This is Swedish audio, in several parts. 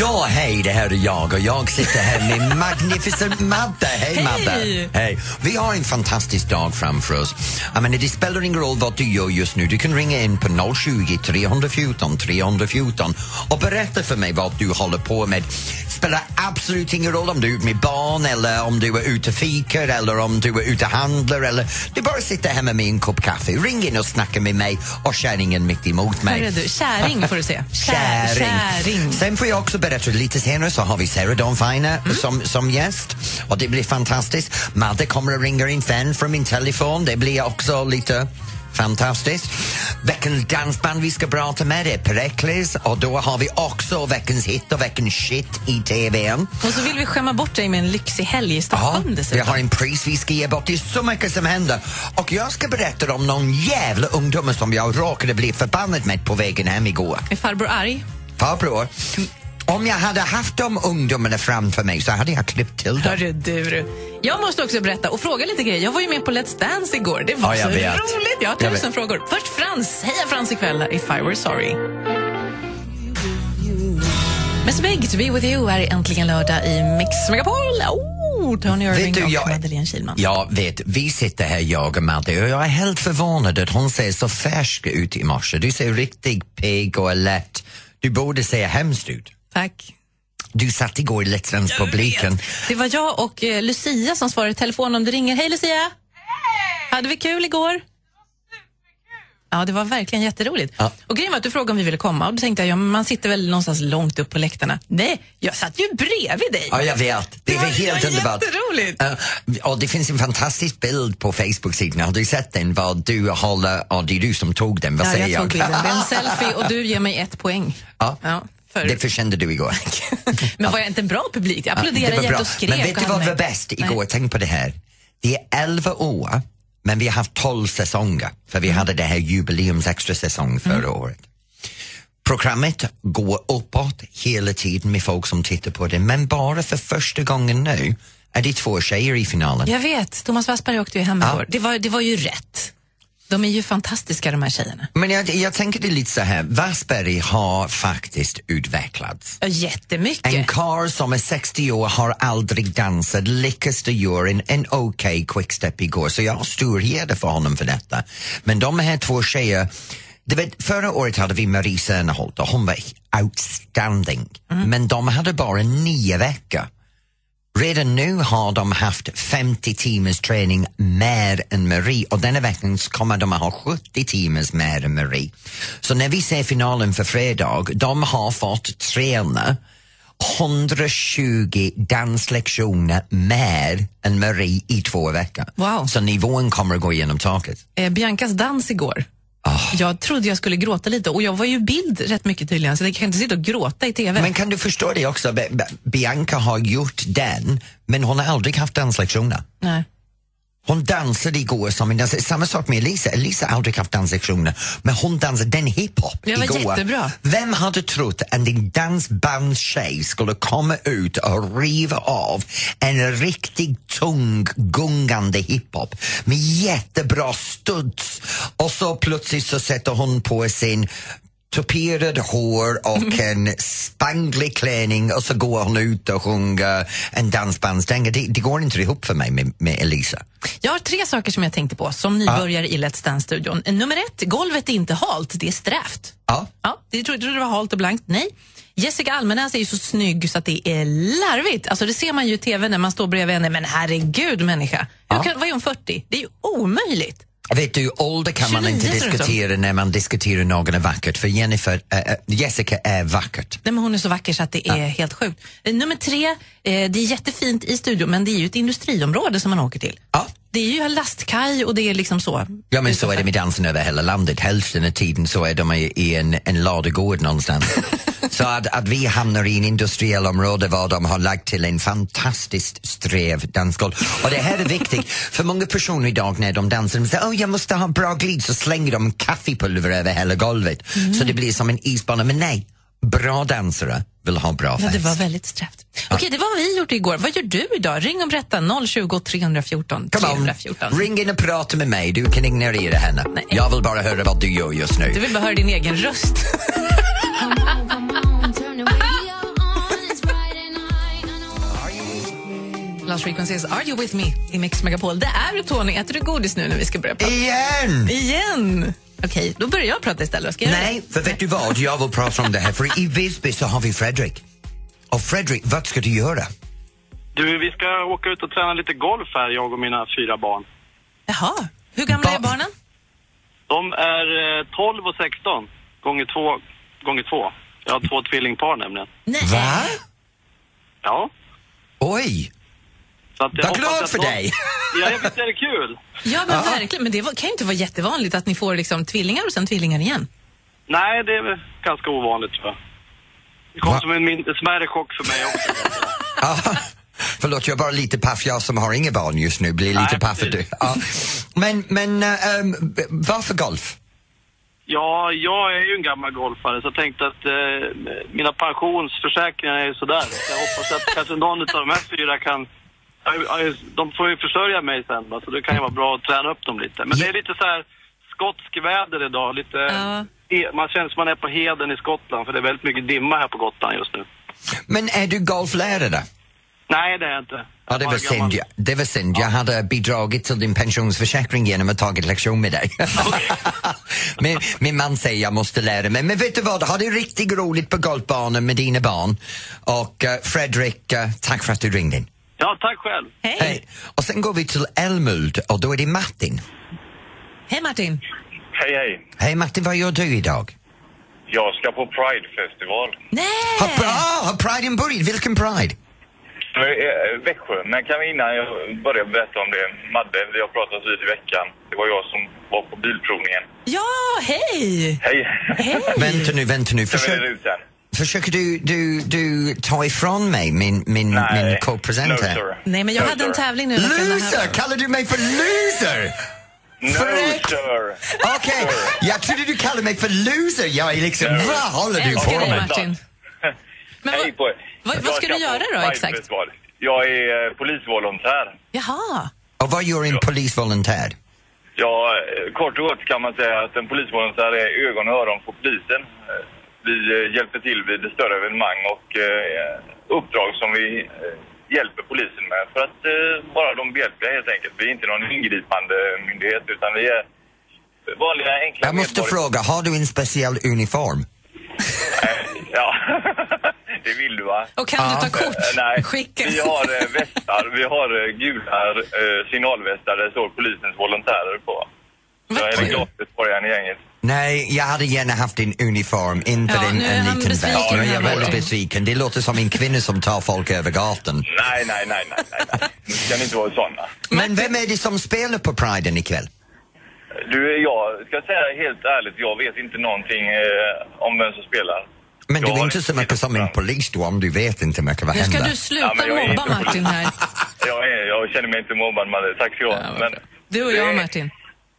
Ja, hej, det här är jag och jag sitter här med Magnificent Madde. Hej, Madde! Hej! Vi har en fantastisk dag framför oss. Jag menar, det spelar ingen roll vad du gör just nu. Du kan ringa in på 020 314 314 och berätta för mig vad du håller på med. spelar absolut ingen roll om du är ute med barn eller om du är ute och fikar eller om du är ute och handlar eller du bara sitter hemma med en kopp kaffe. Ring in och snacka med mig och kärringen mitt emot mig. Hörru du, käring får du se. Kär, käring. Sen får jag också berätta lite senare så har vi Sarah Dawn Finer Mm. som, som gäst och det blir fantastiskt. Madde kommer att ringa in fan från min telefon. Det blir också lite fantastiskt. Veckans dansband vi ska prata med är Pericles och då har vi också veckans hit och veckans shit i TVn. Och så vill vi skämma bort dig med en lyxig helg i Ja, Stockholm vi dessutom. har en pris vi ska ge bort. Det är så mycket som händer. Och jag ska berätta om någon jävla ungdom som jag råkade bli förbannad med på vägen hem igår. Är farbror arg? Farbror, om jag hade haft de ungdomarna framför mig så hade jag klippt till dem. Hörru du, du. Jag måste också berätta och fråga lite grejer. Jag var ju med på Let's Dance igår. Det var Ja, jag så vet. roligt. Jag har Jag tusen vet. frågor. Först Frans. Heja Frans ikväll If I Were Sorry. Miss Big, To Be With You är äntligen lördag i Mix Megapol. Oh, Tony Irving du, och jag- Madeleine Kilman. Jag vet, vi sitter här jag och Madde och jag är helt förvånad att hon ser så färsk ut i morse. Du ser riktigt pigg och alert. Du borde se hemskt ut. Tack. Du satt igår i Let's Dance-publiken. Det var jag och eh, Lucia som svarade i telefon om du ringer. Hej Lucia! Hej! Hade vi kul igår? Ja, det var verkligen jätteroligt. Ja. Och grejen var att du frågade om vi ville komma och då tänkte jag, ja, men man sitter väl någonstans långt upp på läktarna. Nej, jag satt ju bredvid dig. Ja, jag vet. Det, Det var var- helt det var underbart. jätteroligt. Eh, och det finns en fantastisk bild på Facebook-sidan. Har du sett den? Vad du håller... Ja, det är du som tog den. Vad Ja, säger jag tog bilden. Det är en selfie och du ger mig ett poäng. Ja. För... Det förkände du igår. Men var jag inte en bra publik? Jag applåderade var jämt och skrek. Men vet du vad var bäst igår? Tänk på det här. Det är 11 år, men vi har haft 12 säsonger för vi hade det här jubileums extra säsong förra året. Programmet går uppåt hela tiden med folk som tittar på det, men bara för första gången nu är det två tjejer i finalen. Jag vet, Thomas Wassberg åkte ju hem Ja. igår. Det var, det var ju rätt. De är ju fantastiska de här tjejerna. Men jag, jag tänker det lite så här, Wassberg har faktiskt utvecklats. Jättemycket. En karl som är 60 år har aldrig dansat, lyckas det göra en, en okej quickstep igår, så jag har stor heder för honom för detta. Men de här två tjejer, du vet, förra året hade vi Marie Serneholt och hon var outstanding, men de hade bara nio veckor. Redan nu har de haft 50 timmars träning mer än Marie och denna veckan kommer de att ha 70 timmars mer än Marie. Så när vi ser finalen för fredag, de har fått träna 120 danslektioner mer än Marie i två veckor. Wow. Så nivån kommer att gå igenom taket. Eh, Biancas dans igår. Ah. Jag trodde jag skulle gråta lite och jag var ju bild rätt mycket tydligen så jag kan inte sitta och gråta i TV. Men kan du förstå det också? Be- Be- Bianca har gjort den, men hon har aldrig haft danslektioner. Nej. Hon dansade igår som en dansare. Samma sak med Elisa. Elisa har aldrig haft danslektioner, men hon dansade den hiphop Det var igår. jättebra. Vem hade trott att en dansbandstjej skulle komma ut och riva av en riktigt tung, gungande hiphop med jättebra studs och så plötsligt så sätter hon på sin tuperad hår och en spanglig klänning och så går hon ut och sjunger en dansbandsdänga. Det, det går inte ihop för mig med, med Elisa. Jag har tre saker som jag tänkte på som nybörjare i Let's Dance-studion. Nummer ett, golvet är inte halt, det är strävt. Ja. Ja, det trodde du var halt och blankt. Nej. Jessica Almenäs är ju så snygg så att det är larvigt. Alltså det ser man ju i TV när man står bredvid henne. Men herregud människa. Ja. kan, vad är hon 40? Det är ju omöjligt. Vet du, ålder kan man 29 inte diskutera när man diskuterar någon är vackert, för Jennifer, äh, Jessica är vackert. Nej, men hon är så vacker så att det är helt sjukt. Eh, Nummer tre, eh, det är jättefint i studion men det är ju ett industriområde som man åker till. Ja. Det är ju en lastkaj och det är liksom så. Ja men så är det med dansen över hela landet. Hälften av tiden så är de i, i en, en ladugård någonstans. så att, att vi hamnar i en industriell område var de har lagt till en fantastiskt sträv dansgolv. Och det här är viktigt, för många personer idag när de dansar, de säger oh, jag måste ha bra glid, så slänger de kaffepulver över hela golvet. Så det blir som en isbana. Men nej, bra dansare vill ha bra Ja, fest. det var väldigt strävt. Okej, det var vad vi gjort igår. Vad gör du idag? Ring och berätta. 020 314 Come on, 314. ring in och prata med mig. Du kan ignorera henne. Nej. Jag vill bara höra vad du gör just nu. Du vill bara höra din egen röst. Last Frequencies, Are You With Me i Mix Megapol. Det är du, Tony. Äter du godis nu när vi ska börja prata? Igen! Igen! Okej, då börjar jag prata istället. Ska jag göra Nej, för vet du vad? Jag vill prata om det här. För i Visby så har vi Fredrik. Och Fredrik, vad ska du göra? Du, vi ska åka ut och träna lite golf här, jag och mina fyra barn. Jaha. Hur gamla Va- är barnen? De är eh, 12 och 16, gånger två, gånger två. Jag har två tvillingpar nämligen. Nej. Va? Ja. Oj! Så att jag Vad glad att för de- dig! Ja, jag visst är det kul? Ja, men verkligen. Men det var, kan ju inte vara jättevanligt att ni får liksom tvillingar och sen tvillingar igen. Nej, det är väl ganska ovanligt tror jag. Det kom Va? som en min- smärre chock för mig också. Förlåt, jag är bara lite paff. Jag som har inga barn just nu blir lite Nej, paff du. Ja. Men, men ähm, varför golf? Ja, jag är ju en gammal golfare så jag tänkte att eh, mina pensionsförsäkringar är ju sådär. Så jag hoppas att kanske någon av de här fyra kan... De får ju försörja mig sen va, så det kan ju vara bra att träna upp dem lite. Men det är lite så här skotsk väder idag. Lite, Ja. Man känns som man är på heden i Skottland för det är väldigt mycket dimma här på Gotland just nu. Men är du golflärare? Nej, det är jag inte. Ja, det Jag var synd. gammal. ja. Det var synd. Jag hade bidragit till din pensionsförsäkring genom att tagit lektion med dig. min, min man säger jag måste lära mig. Men vet du vad, ha det riktigt roligt på golfbanan med dina barn. Och uh, Fredrik, uh, tack för att du ringde in. Ja, tack själv. Hej! Hej. Och sen går vi till Älmhult och då är det Martin. Hej Martin! Hej, hej. Hej Martin, vad gör du idag? Jag ska på Pride-festival. Nej! Har, ah, har Priden börjat? Vilken Pride? Eh, Växjö. Men kan vi innan jag börjar berätta om det, Madde, vi har pratat vid i veckan. Det var jag som var på bilprovningen. Ja, hej! Hej! Hej! Vänta nu, vänta nu. Försök? Försöker du, du, du ta ifrån mig min, min, min no co-presenter? Nej, men jag no, hade en tävling nu. Loser! Kallar du mig för loser? No, sir! Okej, jag trodde du kallade mig för loser. Jag är liksom, vad håller du på med? Martin. Men vad, vad, vad ska du göra då exakt? Jag är eh, polisvolontär. Jaha. Och vad gör en polisvolontär? Ja, eh, kort och gott kan man säga att en polisvolontär är ögon och öron på polisen. Vi eh, hjälper till vid större evenemang och eh, uppdrag som vi eh, hjälper polisen med för att vara de behjälpliga helt enkelt. Vi är inte någon ingripande myndighet utan vi är vanliga enkla Jag måste medborgare. fråga, har du en speciell uniform? Ja, det vill du va? Och kan du ta kort? Nej, Skicka. vi har västar, vi har gula signalvästar där det står polisens volontärer på. Så är det glasbesborgaren i gänget. Nej, jag hade gärna haft en uniform, inte Ja, är en liten väst. Nu är jag väldigt besviken. Det låter som en kvinna som tar folk över gatan. Nej, nej, nej, nej, nej, ska ni inte vara såna. Men vem är det som spelar på Priden ikväll? Du, jag ska säga helt ärligt, jag vet inte någonting eh, om vem som spelar. Men du Jag är har inte så mycket som en polis då om du vet inte mycket vad Nu ska händer. du sluta Ja, är mobba Martin här. Jag, är, jag känner mig inte mobbad, Madde. Tack så Ja, du Men Du och jag det- Martin.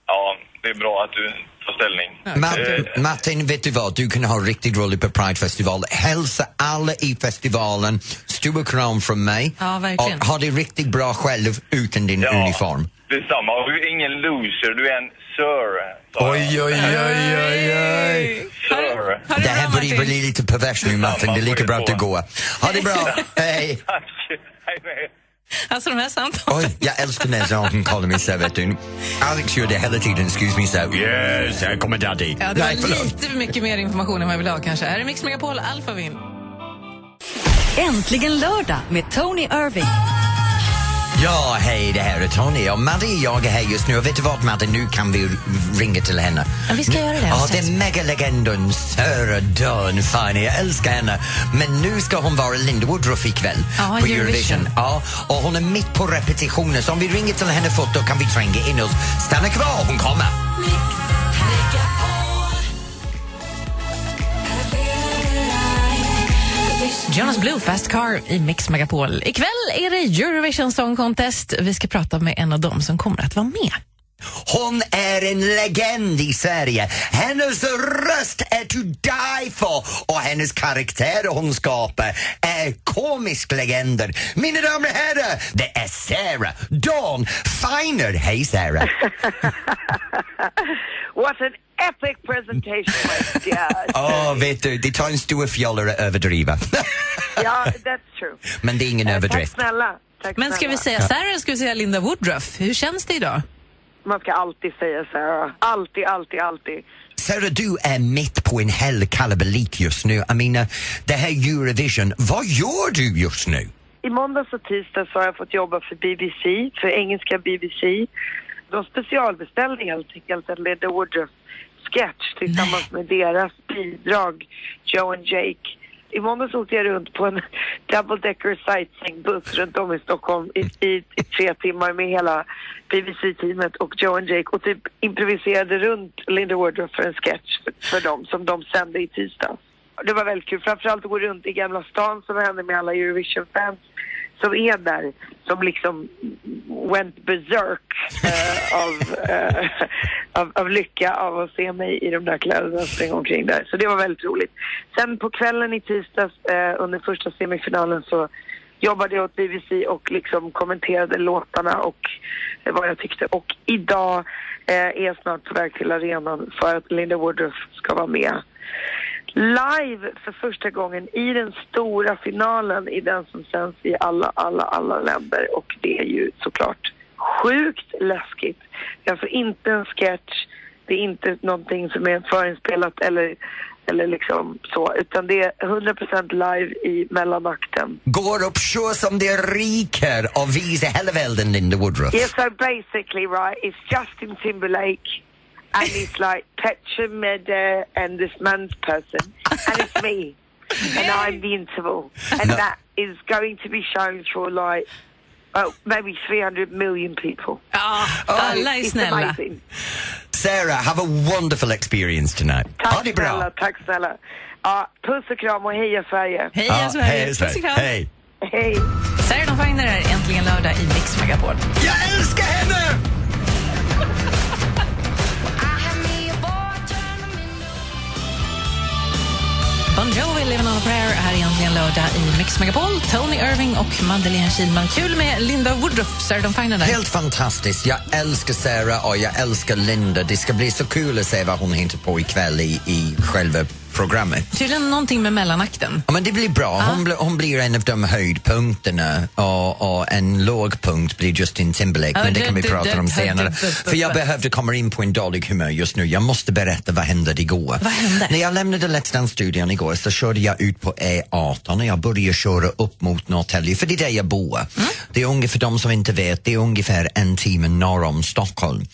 Ja, det är bra att du ställning. Martin, Eh, Martin, vet du vad? Du kan ha riktigt roligt på Pride-festival. Hälsa alla i festivalen, stor kram från mig. Ja, verkligen. Och ha det riktigt bra själv utan din ja, uniform. Detsamma. Du är ingen loser, du är en sir. Oj, oj, oj, oj, oj. Sir. har du Det här börjar bli lite pervers nu Martin, det är lika bra att du går. Ha det bra, hej! Tack. Hej med. Alltså de här samtalen. Oj, jag älskar när Zoltan kallar mig så, vet du. Alex gör det hela tiden, excuse me, so. Yes, här kommer daddy. Ja, det Nej, var förlåt. lite mycket mer information än vad jag vill ha kanske. Här är Mix Megapol Alphavin. Äntligen lördag med Tony Irving. Ja, hej, det här är Tony och Maddie jag är här just nu och vet du vad Maddie, nu kan vi ringa till henne. Ja, vi ska göra det Ja, det är megalegenden Sarah Dawn Fine, jag älskar henne. Men nu ska hon vara Linda Woodruff ikväll Ja, på Eurovision. Ja, och hon är mitt på repetitionen så om vi ringer till henne fort då kan vi tränga in oss. Stanna kvar, hon kommer. Jonas Blue, Fast Car i Mix Megapol. Ikväll är det Eurovision Song Contest. Vi ska prata med en av dem som kommer att vara med. Hon är en legend i Sverige. Hennes röst är to die for och hennes karaktär hon skapar är komisk legender. Mina damer och herrar, det är Sarah Dawn Finer. Hej Sarah! What an epic presentation, my. Åh, vet du, det tar en stor fjolla att överdriva. Ja, that's true. Men det är ingen Eh, överdrift. Tack snälla. Tack Men ska snälla. vi säga Sarah ska vi säga Linda Woodruff? Hur känns det idag? Man ska alltid säga Sarah. Alltid, alltid, alltid. Sarah, du är mitt på en hel kalabalik just nu. Jag menar, det här Eurovision, vad gör du just nu? I måndags och tisdags har jag fått jobba för BBC, för engelska BBC. De specialbeställde helt enkelt en Linda Woodruff-sketch tillsammans med deras bidrag, Joe and Jake. I måndags åkte jag runt på en double decker sightseeing-buss runt om i Stockholm i, i, i tre timmar med hela BBC-teamet och Joe and Jake och typ improviserade runt Linda Woodruff för en sketch för, för dem som de sände i tisdags. Det var väldigt kul, framförallt att gå runt i Gamla stan som hände med alla Eurovision-fans som är där, som liksom went berserk eh, av, eh, av, av lycka av att se mig i de där kläderna springa omkring där. Så det var väldigt roligt. Sen på kvällen i tisdags eh, under första semifinalen så jobbade jag åt BBC och liksom kommenterade låtarna och vad jag tyckte. Och idag eh, är jag snart på väg till arenan för att Linda Woodruff ska vara med live för första gången i den stora finalen i den som sänds i alla, alla, alla länder och det är ju såklart sjukt läskigt. Det är alltså inte en sketch, det är inte någonting som är förinspelat eller, eller liksom så, utan det är 100% live i mellanakten. Går upp så som det ryker och visar hela världen Linda Woodruff. Yeah, so basically, right, it's Justin Timberlake and it's like Petra Mede and this man's person, and it's me, and I'm the interval, and No. that is going to be shown for like, well, maybe 300 million people. Ja, alla är It's snälla. amazing. Sarah, have a wonderful experience tonight. ha Tack det bra! snälla, tack snälla. Ja, ah, puss och kram och heja Sverige. Hej Ja, Sverige! hej, Puss Sverige. och kram. Hej! Hej. Sarah Dawn Finer är äntligen lördag i Mix Megapol. Jag älskar henne! Bon Jovi, Living on a prayer, är egentligen lördag i Mix Megapol. Tony Irving och Madeleine Kilman. Kul med Linda Woodruff, Sarah Dawn Finer där. Helt fantastiskt. Jag älskar Sarah och jag älskar Linda. Det ska bli så kul att se vad hon hittar på ikväll i, i själva programmet. Tydligen någonting med mellanakten. Ja, men det blir bra. Hon, blir- hon blir en av de höjdpunkterna och, och en lågpunkt blir Justin Timberlake, Ja, men det det- kan vi det- prata det- om senare. För jag behövde komma in på en dålig humör just nu. Jag måste berätta vad hände igår. Vad hände? När jag lämnade Let's Dance-studion igår så körde jag ut på E18 och jag började köra upp mot Norrtälje, för det är där jag bor. Mm. Det är ungefär, för de som inte vet, det är ungefär en timme norr om Stockholm.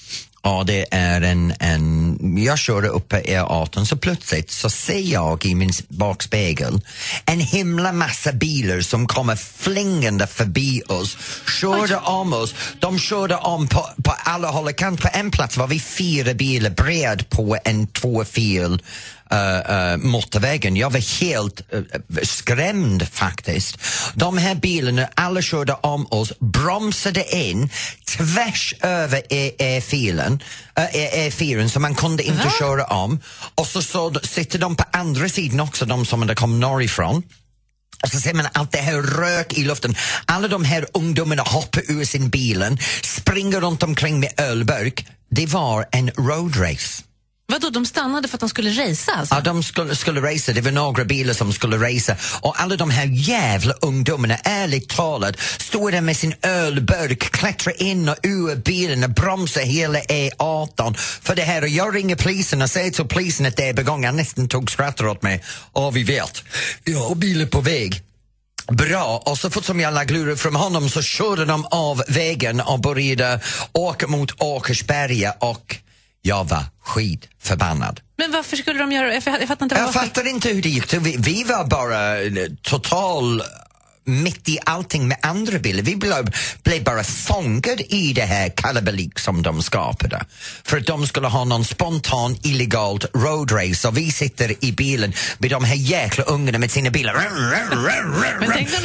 Ja, det är en, en... Jag kör upp på E18 så plötsligt så ser jag i min bakspegel en himla massa bilar som kommer flingande förbi oss, körde om oss. De körde om på, på alla håll och kanter. På en plats var vi fyra bilar bred på en tvåfil uh, motorvägen. Jag var helt uh, skrämd faktiskt. De här bilarna, alla körde om oss, bromsade in tvärs över E- E4 uh, E4 så man kunde inte Va? köra om. Och så, så sitter de på andra sidan också, de som hade kom norrifrån. Och så ser man allt det här rök i luften. Alla de här ungdomarna hoppar ur sin bilen, springer runt omkring med ölburk. Det var en roadrace. Vadå, de stannade för att de skulle racea alltså? Ja, de skulle, skulle racea, det var några bilar som skulle racea och alla de här jävla ungdomarna, ärligt talat, stod där med sin ölburk, klättrar in och ur bilen och bromsar hela E18 för det här. Och jag ringer polisen och säger till polisen att det är begånget. Han nästan tog skrattar åt mig. Och vi vet, vi har bilar på väg. Bra, och så fort som jag lagt luren från honom så körde de av vägen och började åka mot Åkersberga och jag var skitförbannad. Men varför skulle de göra jag, fatt- jag fattar inte Jag fattar inte hur det gick till. Vi, vi var bara eh, total mitt i allting med andra bilar. Vi blev, blev bara fångade i det här kalabalik som de skapade. För att de skulle ha någon spontan illegalt roadrace och vi sitter i bilen med de här jäkla ungarna med sina bilar.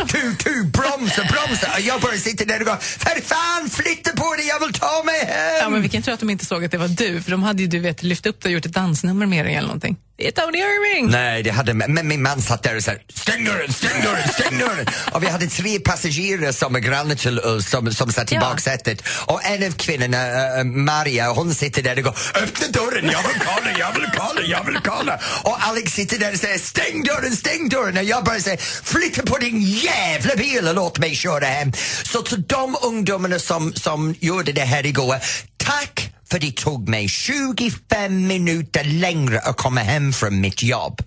Tu, tu, bromsa, bromsa! Och jag bara sitter där och går För fan, flytta på dig, jag vill ta mig hem! Ja, men vi kan tro att de inte såg att det var du, för de hade ju du vet, lyft upp dig och gjort ett dansnummer med dig eller någonting. Det är Tony Irving! Nej, det hade, men min man satt där och sa stäng dörren, stäng dörren, stäng dörren. Och vi hade tre passagerare som är grannar till oss som, som satt i Ja. baksätet. Och en av kvinnorna, äh, Maria, hon sitter där och går öppna dörren, jag vill kolla, jag vill kolla, jag vill kolla. Och Alex sitter där och säger stäng dörren, stäng dörren. Och jag bara säger flytta på din jävla bil och låt mig köra hem. Så till de ungdomarna som, som gjorde det här igår, tack för det tog mig 25 minuter längre att komma hem från mitt jobb.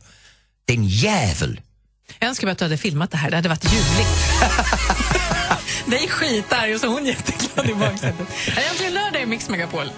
Din jävel! Jag önskar bara att du hade filmat det här, det hade varit ljuvligt. Dig skitar och så hon jätteglad i baksätet. Det är äntligen lördag i Mix Megapol.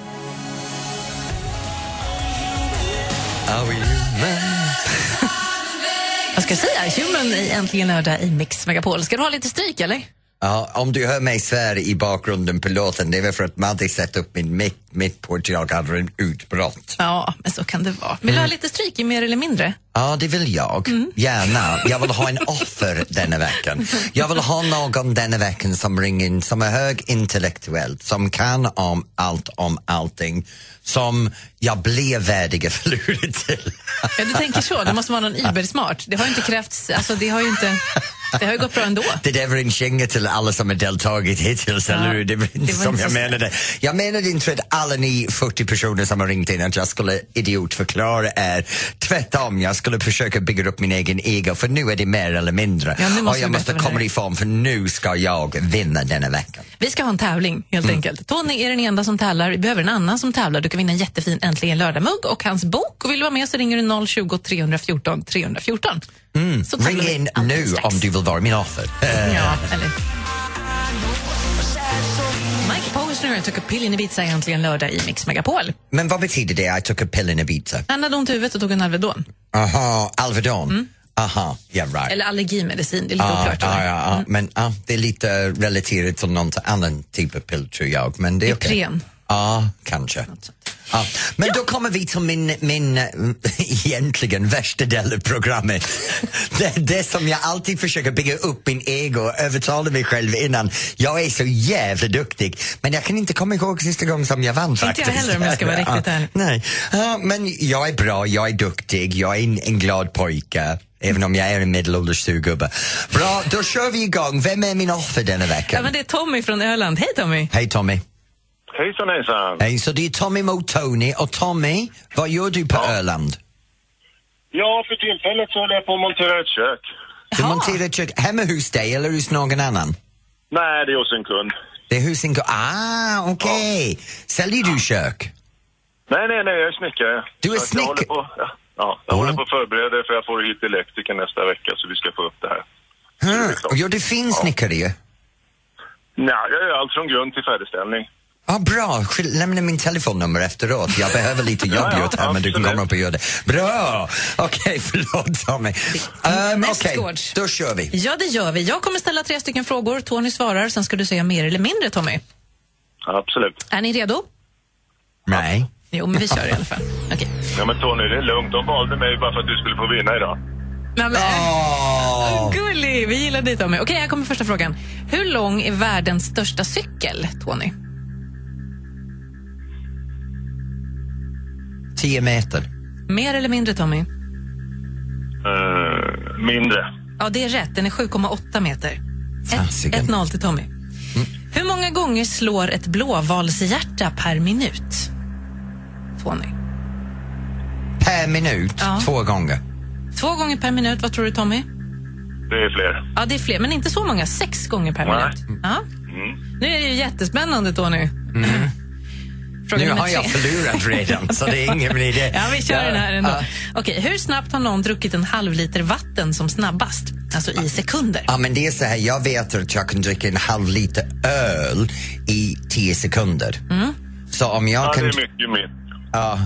Ska jag säga? Human i Äntligen lördag i Mix Megapol. Ska du ha lite stryk eller? Ja, om du hör mig svära i bakgrunden på låten, det är väl för att Madde satte upp min mick mitt på att jag hade en utbrott. Ja, men så kan det vara. Vill du ha lite stryk i mer eller mindre? Ja, det vill jag. Gärna. Jag vill ha en offer denna veckan. Jag vill ha någon denna veckan som ringer in, som är högintellektuellt, som kan om allt om allting, som jag blev värdig att förlora till. Ja, du tänker så. Det måste vara någon ibersmart. Det har inte krävts... Alltså, det har ju inte... Det har ju gått bra ändå. Det där var en känga till alla som har deltagit hittills, Ja, eller hur? Det var inte det var som inte jag så- menade. Jag menade inte att alla ni 40 personer som har ringt in att jag skulle idiotförklara er. Tvärtom, jag skulle försöka bygga upp min egen ego, för nu är det mer eller mindre. Ja, måste och jag måste komma i form, för nu ska jag vinna denna veckan. Vi ska ha en tävling helt enkelt. Tony är den enda som tävlar. Vi behöver en annan som tävlar. Du kan vinna en jättefin Äntligen lördag-mugg och hans bok. Och vill du vara med så ringer du 020 314 314. Så tävlar Ring in nu strax. om du vill vara min offer. Ja, eller... Posner took a pill in Ibiza äntligen lördag i Mix Megapol. Men vad betyder det, I took a pill in Ibiza? Han hade ont i huvudet och tog en Alvedon. Aha, Alvedon? Aha, yeah right. Eller allergimedicin, det är lite Ah, oklart. ah, ja, ah, Men ah, det är lite relaterat till någon annan typ av pill tror jag. Men det är. Ipren. Ja, kanske. Ja. Men då kommer vi till min, min äh, egentligen värsta del av programmet. Det, det som jag alltid försöker bygga upp min ego och övertala mig själv innan. Jag är så jävla duktig, men jag kan inte komma ihåg sista gången som jag vann Inte jag faktiskt. heller, om jag ska vara riktigt Ja, ärlig. Nej, ja, men jag är bra, jag är duktig, jag är en, en glad pojke. Även om jag är en medelålders surgubbe. Bra, då kör vi igång. Vem är min offer denna Ja, veckan? men det är Tommy från Öland. Hej Tommy! Hej Tommy. Hejsan hejsan. Hej, så det är Tommy mot Tony. Och Tommy, vad gör du på Öland? Ja, för tillfället så håller jag på att montera ett kök. Du monterar ett kök hemma hos dig eller hos någon annan? Nej, det är hos en kund. Det är hos en ko- Ah, okej. Säljer du kök? Nej, nej, nej, jag är snickare. Du är Så att jag snick- håller på, ja, ja, jag Ja. håller på att förbereda för jag får hit elektriker nästa vecka så vi ska få upp det här. Hmm. gör du fin snickeri? Nej, jag gör allt från grund till färdigställning. Ja, bra. Lämna min telefonnummer efteråt. Jag behöver lite jobb Ja, ja, gjort här, men du kan komma upp och göra det. Bra! Okej, förlåt Tommy. Um, Okej, Nästgårds. då kör vi. Ja, det gör vi. Jag kommer ställa tre stycken frågor. Tony svarar, sen ska du säga mer eller mindre, Tommy. Absolut. Är ni redo? Nej. Jo, men vi kör i alla fall. Okej. Ja, men Tony, det är lugnt. De valde mig bara för att du skulle få vinna idag. Nej, men, Åh! Gullig! Vi gillar dig, Tommy. Okej, här kommer första frågan. Hur lång är världens största cykel, Tony? Tio meter. Mer eller mindre, Tommy? Eh, mindre. Ja, det är rätt. Den är 7,8 meter. Fasiken. 1-0 till Tommy. Hur många gånger slår ett blåvalshjärta per minut? Tony. Per minut, Ja. två gånger. Två gånger per minut. Vad tror du, Tommy? Det är fler. Ja, det är fler, men inte så många. Sex gånger per Nej. minut. Ja. Nu är det ju jättespännande, Tony. Fråga Nu har jag tre. förlorat redan, så det är ingen idé. Ja, vi kör den här ändå. Ja. Okej, hur snabbt har någon druckit en halv liter vatten som snabbast? Alltså i sekunder. Ja, men det är så här, jag vet att jag kan dricka en halv liter öl i tio sekunder. Mm. Så om jag Ja, det kan... är mycket, min, Ja,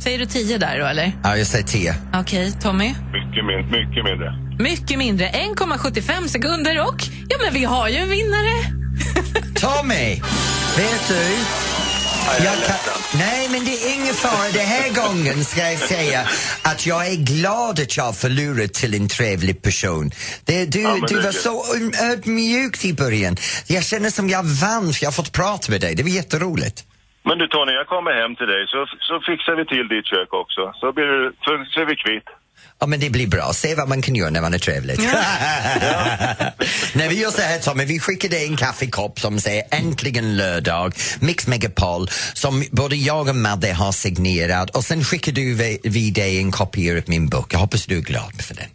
Säger du tio där då, eller? ja, jag säger tio. Okej, Tommy? mycket, min, mycket mindre. Mycket mindre, 1,75 sekunder och ja, men vi har ju en vinnare. Tommy, vet du? Jag kan, nej, men det är ingen fara. Den här gången ska jag säga att jag är glad att jag förlorat till en trevlig person. Det, du, men du var så ödmjuk i början. Jag känner som jag vann för jag har fått prata med dig. Det var jätteroligt. Men du Tony, jag kommer hem till dig så, så fixar vi till ditt kök också. Så, blir det, så, så är vi kvitt. Ja, men det blir bra. Se vad man kan göra när man är trevlig. när vi gör så här Tommy, vi skickar dig en kaffekopp som säger äntligen lördag, Mix Megapol, som både jag och Madde har signerat och sen skickar du vi, vi dig en kopia av min bok. Jag hoppas du är glad för den.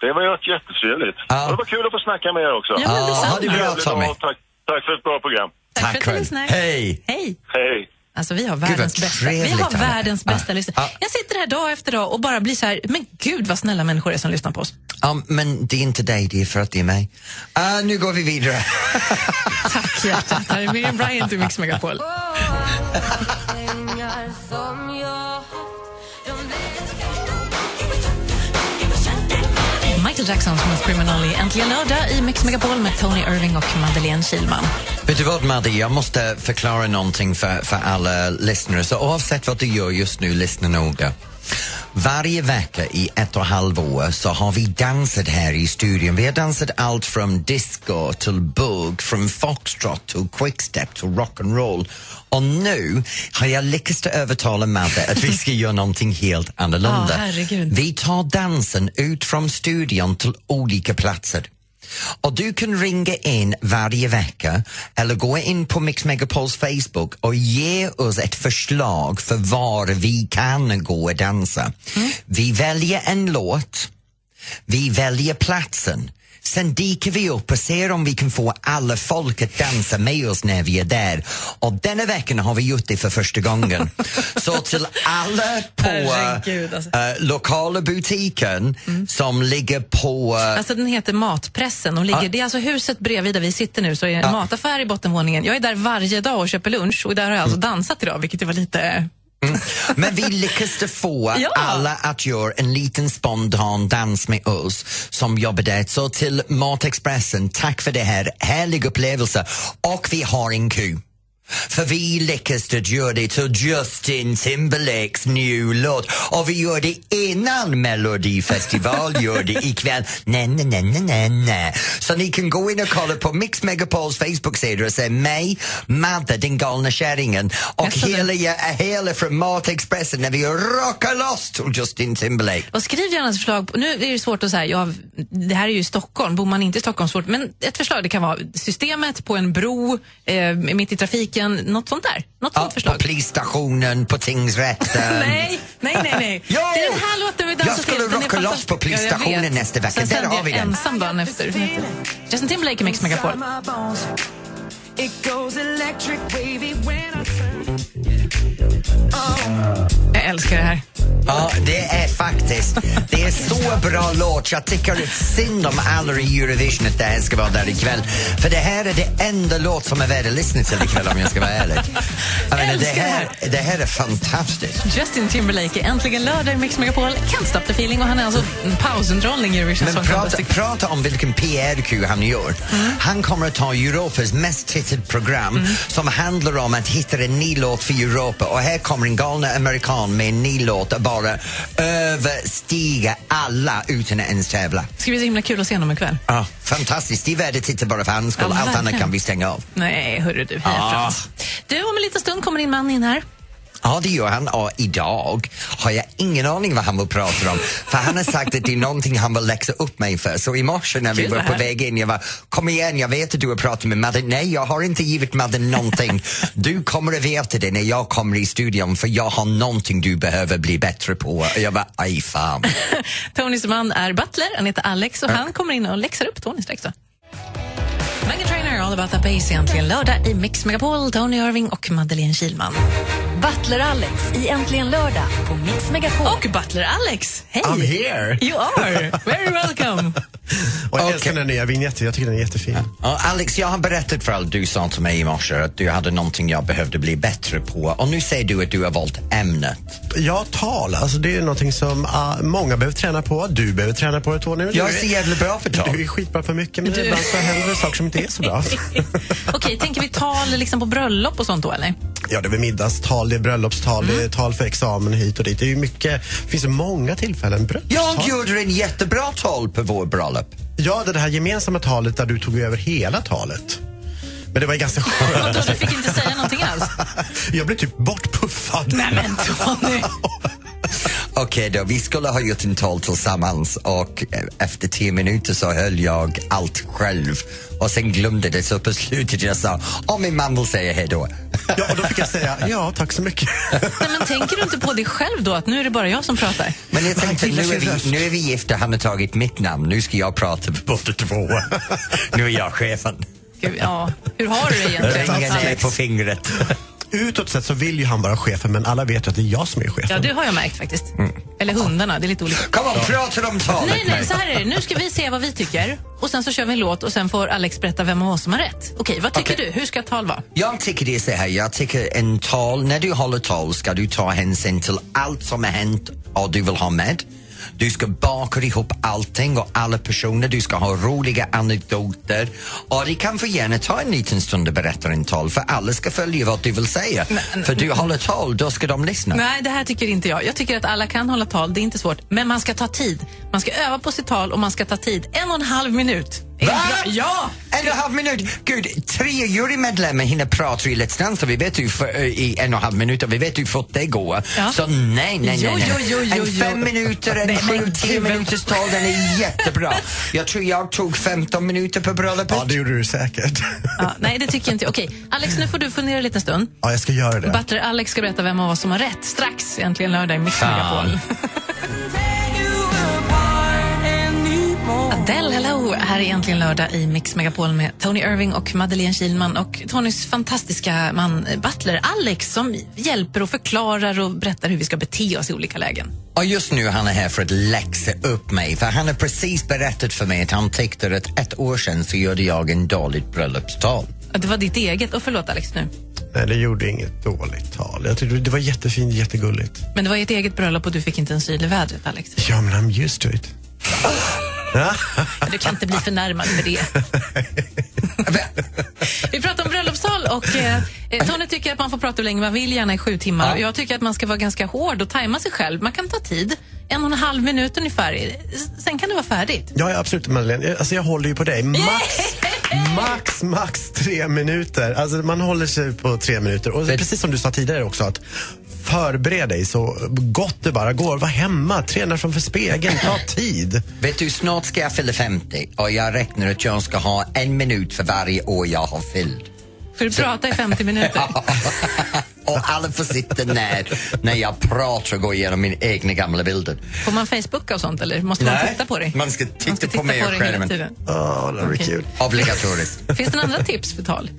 Det var jättetrevligt. Ja. Det var kul att få snacka med er också. Ja, men Ja, ha det bra Tommy. Tack, tack för ett bra program. Tack för att du. Hej! Hej! Hej. Alltså vi har världens bästa, vi har världens bästa Ah, lyssnare. ah. Jag sitter här dag efter dag och bara blir så här, men gud vad snälla människor är som lyssnar på oss. Ja, men det är inte dig, det är för att det är mig. Ah, nu går vi vidare. Tack hjärtat. Här är Miriam Bryant i Mix Megapol. Michael Jackson som Criminal i Äntligen lördag i Mix Megapol med Tony Irving och Madeleine Kilman. Vet du vad Madde, jag måste förklara någonting för, för alla lyssnare. Så oavsett vad du gör just nu, lyssna noga. Varje vecka i ett och ett halvt år så har vi dansat här i studion. Vi har dansat allt från disco till bugg, från foxtrot till quickstep till rock'n'roll. Och nu har jag lyckats övertala Madde att vi ska göra någonting helt annorlunda. Herregud. vi tar dansen ut från studion till olika platser. Och du kan ringa in varje vecka eller gå in på Mix Megapols Facebook och ge oss ett förslag för var vi kan gå och dansa. Vi väljer en låt, vi väljer platsen. Sen dyker vi upp och ser om vi kan få alla folk att dansa med oss när vi är där. Och denna veckan har vi gjort det för första gången. Så till alla på Herregud, alltså. eh, lokala butiken som ligger på eh, Alltså den heter Matpressen och ligger, Ja. det är alltså huset bredvid där vi sitter nu så är det en Ja. mataffär i bottenvåningen. Jag är där varje dag och köper lunch och där har jag Mm. alltså dansat idag vilket var lite... Men vi lyckades få Ja. alla att göra en liten spontan dans med oss som jobbar där. Så till Matexpressen, tack för det här härliga upplevelsen. Och vi har en kö. För vi att göra det till Justin Timberlakes new låt och vi gör det innan Melodifestival gör det ikväll. Nej, nej, nej, nej, nej, nej. Så ni kan gå in och kolla på Mix Megapols Facebook-sida och se mig, Madde, den galna kärringen och hela, hela från Matexpressen när vi rockar loss till Justin Timberlake. Och skriv gärna ett förslag. på- Nu är det svårt att säga, ja, det här är ju Stockholm, bor man inte i Stockholm svårt, men ett förslag det kan vara systemet på en bro, eh, mitt i trafiken, något sånt där. Något Ja, sånt på förslag. polisstationen, på tingsrätten. Nej, nej, nej. nej. Jo! Det är den här låten vi dansar Jag skulle till. Rocka loss på polisstationen Ja, nästa vecka. Sen Där har vi den. ensam dagen efter. Justin Timberlake i Mix Megapol. It goes electric wavy when I turn. Jag älskar det här. Ja, det är faktiskt. Det är så bra låt. Jag tycker synd om alla i Eurovision att det här ska vara där ikväll. För det här är det enda låt som är värd att lyssna till ikväll om jag ska vara ärlig. Jag menar, det, här, det här är fantastiskt. Justin Timberlake är äntligen lördag i Mix Megapol. Can't stop the feeling och han är alltså pausunderhållning i Eurovision Men prata, prata om vilken PR-ku han gör. Han kommer att ta Europas mest tittade program som handlar om att hitta en ny låt för Europa och här kommer en galna amerikan med en ny låt bara överstiga alla utan att ens tävla. Det ska bli så himla kul att se honom ikväll. Ja, fantastiskt. Det är värt att titta bara för hans skull. Ja, Allt annat kan vi stänga av. Nej, hörru du. Frans. Du, om en liten stund kommer din man in här. Ja, det gör han. Och idag har jag ingen aning vad han vill prata om. För han har sagt att det är någonting han vill läxa upp mig för. Så i morse när vi var på väg in, jag var kom igen, jag vet att du har pratat med Madde. Nej, jag har inte givit Madde någonting. Du kommer att veta det när jag kommer i studion för jag har någonting du behöver bli bättre på. Och jag var aj fan. Tonys man är butler, han heter Alex och han kommer in och läxar upp Tony strax. Då. Megan Trainor, All about that bass, egentligen lördag i Mix Megapol, Tony Irving och Madeleine Kilman. Butler Alex i Äntligen lördag på Mix Megapol. Och Butler Alex, hej! I'm here. You are! Very welcome! Och jag Okej. älskar den nya vignetten, jag tycker den är jättefin. Ja, Alex, jag har berättat för allt du sa till mig i morse att du hade någonting jag behövde bli bättre på och nu säger du att du har valt ämnet. Ja, tal, alltså det är någonting som ah, många behöver träna på. Du behöver träna på det Tony. Jag är så jävla bra på tal. Du är skitbra på mycket, men Du- ibland så händer det saker som inte är så bra. Okej, tänker vi tal liksom på bröllop och sånt då eller? Ja, det är väl middagstal, det är bröllopstal, det är tal för examen hit och dit. Det är ju mycket, finns många tillfällen. Bröllopstal. Jag gjorde en jättebra tal på vår bröllop. Ja, det här gemensamma talet där du tog över hela talet. Men det var ju ganska skönt. Du fick inte säga någonting alls? Jag blev typ bortpuffad. Nej men Tony! Okej då, vi skulle ha gjort en tal tillsammans och eh, efter tio minuter så höll jag allt själv och sen glömde det så på slutet jag sa om min man vill säga hej då. Ja, och då fick jag säga ja, tack så mycket. Nej, men tänker du inte på dig själv då, att nu är det bara jag som pratar? Men jag tänkte nu är, vi, nu är vi gifta, han har tagit mitt namn, nu ska jag prata för båda två. nu är jag chefen. Gud, ja. Hur har du det egentligen, Ringen är på fingret. Utåt sett så vill ju han vara chefen, men alla vet ju att det är jag som är chefen. Ja, det har jag märkt faktiskt. Eller hundarna, det är lite olika. Kom on, prata om talet Nej, nej, så här är det. Nu ska vi se vad vi tycker och sen så kör vi en låt och sen får Alex berätta vem av oss som har rätt. Okej, vad tycker Okej. du? Hur ska ett tal vara? Jag tycker det är så här, jag tycker en tal, när du håller tal ska du ta hänsyn till allt som har hänt och du vill ha med. Du ska baka ihop allting och alla personer, du ska ha roliga anekdoter och det kan få gärna ta en liten stund att berätta en tal för alla ska följa vad du vill säga. För du håller tal, då ska de lyssna. Nej, det här tycker inte jag. Jag tycker att alla kan hålla tal, det är inte svårt. Men man ska ta tid. Man ska öva på sitt tal och man ska ta tid. En och en halv minut. Va? Ja! En och en halv minut? Gud, tre jurymedlemmar hinner prata i Let's Dance vi vet ju för, i en och en halv minut och vi vet hur fort det går. Ja. Så nej, nej, Jo, nej. nej. jo, jo, jo, en jo. fem minuter, en Nej, sju, tio minuters tal, den är jättebra. Jag tror jag tog 15 minuter på bröllopet. Ja, det gjorde du säkert. ja. Nej, det tycker jag inte. Okej, Alex, nu får du fundera lite en stund. Ja, jag ska göra det. Butler Alex ska berätta vem av oss som har rätt strax. Äntligen lördag i Mix Megapol. Här är Äntligen lördag i Mix Megapol med Tony Irving och Madeleine Kilman och Tonys fantastiska man eh, Butler Alex som hjälper och förklarar och berättar hur vi ska bete oss i olika lägen. Och just nu han är här för att läxa upp mig för han har precis berättat för mig att han tyckte att ett år sedan så gjorde jag en dåligt bröllopstal. Det var ditt eget. Och förlåt Alex nu. Nej, det gjorde inget dåligt tal. Jag tyckte det var jättefint, jättegulligt. Men det var ert eget bröllop och du fick inte en syl i vädret Alex. Ja, men I'm used to it. Du kan inte bli förnärmad för det. Vi pratar om bröllopstal och eh, eh, Tony tycker att man får prata hur länge man vill, gärna i sju timmar. Ja. Jag tycker att man ska vara ganska hård och tajma sig själv. Man kan ta tid, en och en halv minut ungefär. Sen kan det vara färdigt. Ja, ja, absolut Madeleine. Alltså, jag håller ju på dig. Max, max, max tre minuter. Alltså, man håller sig på tre minuter. Och precis som du sa tidigare också, att förbered dig så gott det bara går. Var hemma, träna framför spegeln, ta tid. Vet du, snart ska jag fylla 50 och jag räknar att jag ska ha en minut för varje år jag har fyllt. Får du prata i 50 minuter? och alla får sitta när, när jag pratar och går igenom mina egna gamla bilder. Får man Facebooka och sånt eller måste man titta på dig? man ska titta, Man ska titta på mig och skärmen. Åh, Okej. kul. Obligatoriskt. Finns det några andra tips för tal?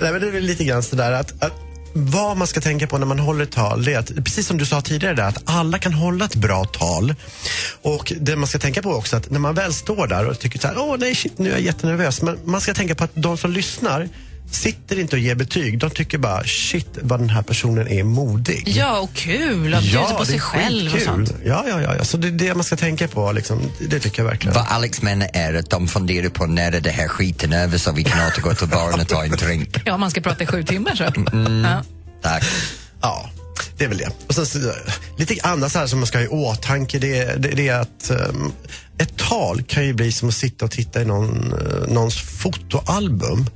Nej, men det är väl lite grann sådär att, att vad man ska tänka på när man håller ett tal, det är att, precis som du sa tidigare, där, att alla kan hålla ett bra tal. Och det man ska tänka på också att när man väl står där och tycker så här, åh nej shit, nu är jag jättenervös. Men man ska tänka på att de som lyssnar sitter inte och ger betyg. De tycker bara, shit vad den här personen är modig. Ja, och kul att bjuda på det är sig själv och skitkul. sånt. Ja, ja, ja, ja. Så det är det man ska tänka på. Liksom. Det tycker jag verkligen. Vad Alex menar är att de funderar på när är det här skiten över så vi kan återgå till baren och ta en drink. Ja, man ska prata i sju timmar så. Mm. Ja. Tack. Ja, det är väl det. Och sen, så, lite annat så här som man ska ha i åtanke det, det, det är att um, ett tal kan ju bli som att sitta och titta i någon, uh, någons fotoalbum.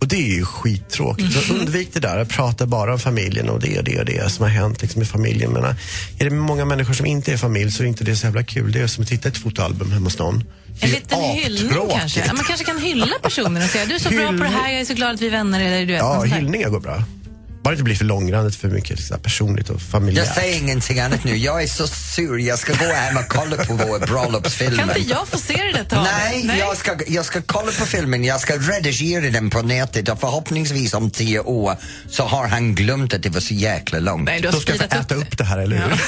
Och det är ju skittråkigt. Så undvik det där, prata bara om familjen och det och det och det som har hänt liksom, i familjen. Men, uh, är det många människor som inte är familj så är inte det så jävla kul. Det är som att titta i ett fotoalbum hemma hos någon. En liten hyllning kanske. Ja, man kanske kan hylla personen och säga du är så bra på det här, jag är så glad att vi är vänner. Eller, du vet, Ja, hyllningar går bra. Bara det inte blir för långrandigt, för mycket så här, personligt och familjärt. Jag säger ingenting annat nu. Jag är så sur. Jag ska gå hem och kolla på vår bröllopsfilm. Kan inte jag få se det där talet? Nej, Jag, ska, jag ska kolla på filmen, jag ska redigera den på nätet och förhoppningsvis om tio år så har han glömt att det var så jäkla långt. Nej, du Då ska jag få äta upp upp det här, eller hur?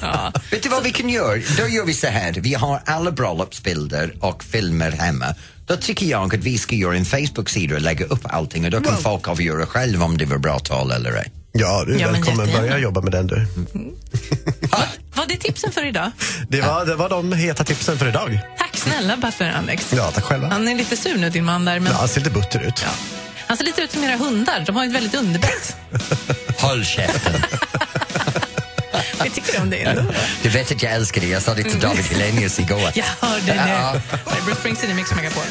Ja. Vet du vad vi kan göra? Då gör vi så här, vi har alla bröllopsbilder och filmer hemma. Då tycker jag att vi ska göra en Facebook-sida och lägga upp allting och då kan folk avgöra själv om det var bra tal eller ej. Ja, du är Ja, men välkommen. Börja jobba med den du. Var det tipsen för idag? Det var, det var de heta tipsen för idag. Tack snälla Butler Alex. Ja, tack själva. Han är lite sur nu din man där men Ja, han ser lite butter ut. ja. han ser lite ut som era hundar. De har ett väldigt underbett. Håll käften! Jag tycker om det ändå. Du vet att jag älskar dig, jag sa det till David Hellenius igår. Jag hörde det. Ja. Här är Bruce Springsteen i Mix Megapol.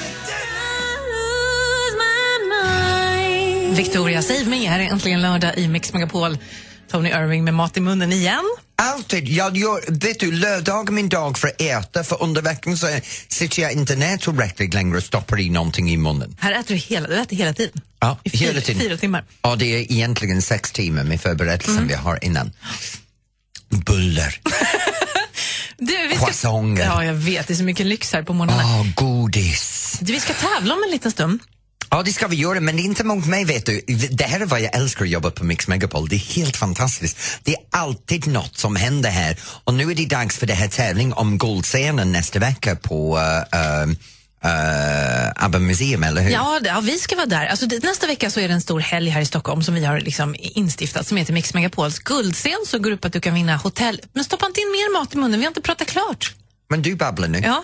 Victoria Save Me här är äntligen lördag i Mix Megapol. Tony Irving med mat i munnen igen. Alltid. Jag gör, vet du, lördag är min dag för att äta för under veckan så sitter jag inte ner tillräckligt längre och stoppar i någonting i munnen. Här äter du hela, du äter hela tiden. Ja, I fyra, hela tiden. fyra timmar. Ja, det är egentligen sex timmar med förberedelsen vi har innan. Bullar, Du, vi ska... croissanter, Ja, jag vet. Det är så mycket lyx här på morgnarna. ah, godis. Du, vi ska tävla om en liten stund. Ja, det ska vi göra, men det är inte mot mig, vet du. Det här är vad jag älskar att jobba på Mix Megapol. Det är helt fantastiskt. Det är alltid något som händer här. Och nu är det dags för det här tävling om guldscenen nästa vecka på uh, uh, ABBA Museum, eller hur? Ja, ja, vi ska vara där. Alltså, det, nästa vecka så är det en stor helg här i Stockholm som vi har liksom instiftat som heter Mix Megapols guldscen. Så går upp att du kan vinna hotell. Men stoppa inte in mer mat i munnen, vi har inte pratat klart. Men du babblar nu. Ja,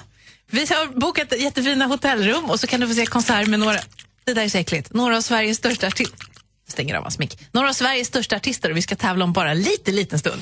vi har bokat jättefina hotellrum och så kan du få se konsert med några, det där är så äckligt, några av Sveriges största artister. Stänger av hans mick. Några av Sveriges största artister och vi ska tävla om bara lite, liten stund.